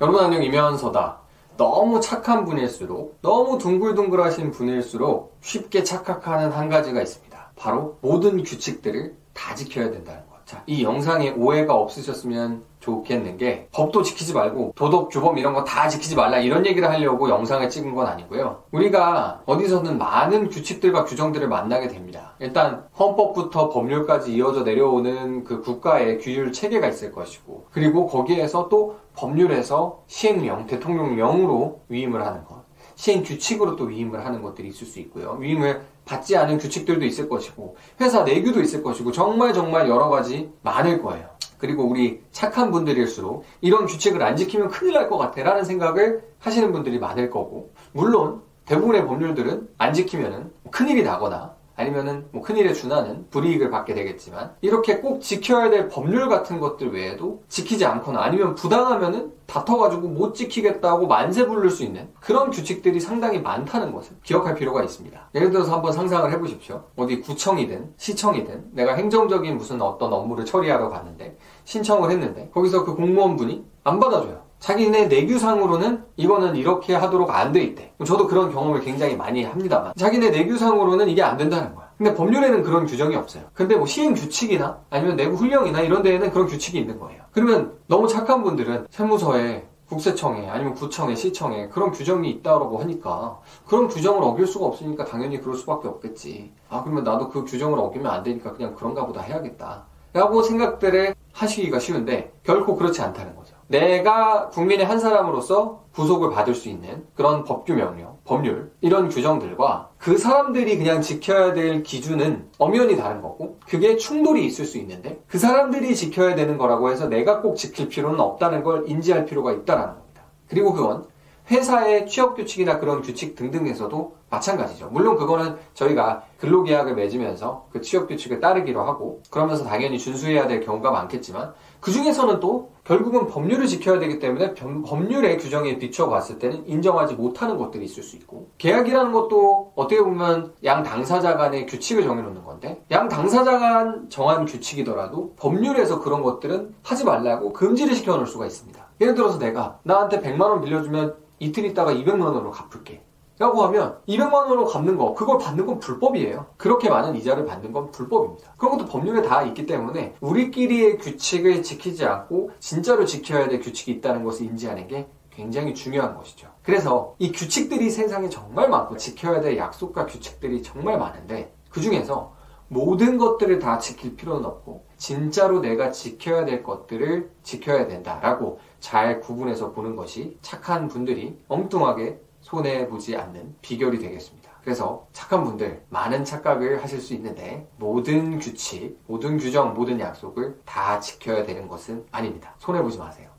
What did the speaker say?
여러분 안녕 이면서다. 너무 착한 분일수록 너무 둥글둥글하신 분일수록 쉽게 착각하는 한 가지가 있습니다. 바로 모든 규칙들을 다 지켜야 된다는 것. 자, 이 영상에 오해가 없으셨으면 좋겠는 게 법도 지키지 말고 도덕, 규범 이런 거 다 지키지 말라 이런 얘기를 하려고 영상을 찍은 건 아니고요. 우리가 어디서든 많은 규칙들과 규정들을 만나게 됩니다. 일단 헌법부터 법률까지 이어져 내려오는 그 국가의 규율 체계가 있을 것이고 그리고 거기에서 또 법률에서 시행령, 대통령령으로 위임을 하는 것 시행 규칙으로 또 위임을 하는 것들이 있을 수 있고요. 위임을 받지 않은 규칙들도 있을 것이고 회사 내규도 있을 것이고 정말 정말 여러 가지 많을 거예요. 그리고 우리 착한 분들일수록 이런 규칙을 안 지키면 큰일 날 것 같아 라는 생각을 하시는 분들이 많을 거고 물론 대부분의 법률들은 안 지키면은 큰일이 나거나 아니면은 뭐 큰일에 준하는 불이익을 받게 되겠지만 이렇게 꼭 지켜야 될 법률 같은 것들 외에도 지키지 않거나 아니면 부당하면은 다퉈가지고 못 지키겠다고 만세 부를 수 있는 그런 규칙들이 상당히 많다는 것을 기억할 필요가 있습니다. 예를 들어서 한번 상상을 해보십시오. 어디 구청이든 시청이든 내가 행정적인 무슨 어떤 업무를 처리하러 갔는데 신청을 했는데 거기서 그 공무원분이 안 받아줘요. 자기네 내규상으로는 이거는 이렇게 하도록 안 돼 있대. 저도 그런 경험을 굉장히 많이 합니다만 자기네 내규상으로는 이게 안 된다는 거야. 근데 법률에는 그런 규정이 없어요. 근데 뭐 시행 규칙이나 아니면 내부 훈령이나 이런 데에는 그런 규칙이 있는 거예요. 그러면 너무 착한 분들은 세무서에 국세청에 아니면 구청에 시청에 그런 규정이 있다고 하니까 그런 규정을 어길 수가 없으니까 당연히 그럴 수밖에 없겠지. 아 그러면 나도 그 규정을 어기면 안 되니까 그냥 그런가 보다 해야겠다. 라고 생각들을 하시기가 쉬운데 결코 그렇지 않다는 거죠. 내가 국민의 한 사람으로서 구속을 받을 수 있는 그런 법규 명령, 법률 이런 규정들과 그 사람들이 그냥 지켜야 될 기준은 엄연히 다른 거고 그게 충돌이 있을 수 있는데 그 사람들이 지켜야 되는 거라고 해서 내가 꼭 지킬 필요는 없다는 걸 인지할 필요가 있다라는 겁니다. 그리고 그건 회사의 취업 규칙이나 그런 규칙 등등에서도 마찬가지죠. 물론 그거는 저희가 근로계약을 맺으면서 그 취업 규칙을 따르기로 하고 그러면서 당연히 준수해야 될 경우가 많겠지만 그 중에서는 또 결국은 법률을 지켜야 되기 때문에 법률의 규정에 비춰 봤을 때는 인정하지 못하는 것들이 있을 수 있고 계약이라는 것도 어떻게 보면 양 당사자 간의 규칙을 정해놓는 건데 양 당사자 간 정한 규칙이더라도 법률에서 그런 것들은 하지 말라고 금지를 시켜놓을 수가 있습니다. 예를 들어서 내가 나한테 100만 원 빌려주면 이틀 있다가 200만 원으로 갚을게. 라고 하면 200만 원으로 갚는 거 그걸 받는 건 불법이에요. 그렇게 많은 이자를 받는 건 불법입니다. 그런 것도 법률에 다 있기 때문에 우리끼리의 규칙을 지키지 않고 진짜로 지켜야 될 규칙이 있다는 것을 인지하는 게 굉장히 중요한 것이죠. 그래서 이 규칙들이 세상에 정말 많고 지켜야 될 약속과 규칙들이 정말 많은데 그 중에서 모든 것들을 다 지킬 필요는 없고 진짜로 내가 지켜야 될 것들을 지켜야 된다라고 잘 구분해서 보는 것이 착한 분들이 엉뚱하게 손해보지 않는 비결이 되겠습니다. 그래서 착한 분들 많은 착각을 하실 수 있는데 모든 규칙, 모든 규정, 모든 약속을 다 지켜야 되는 것은 아닙니다. 손해보지 마세요.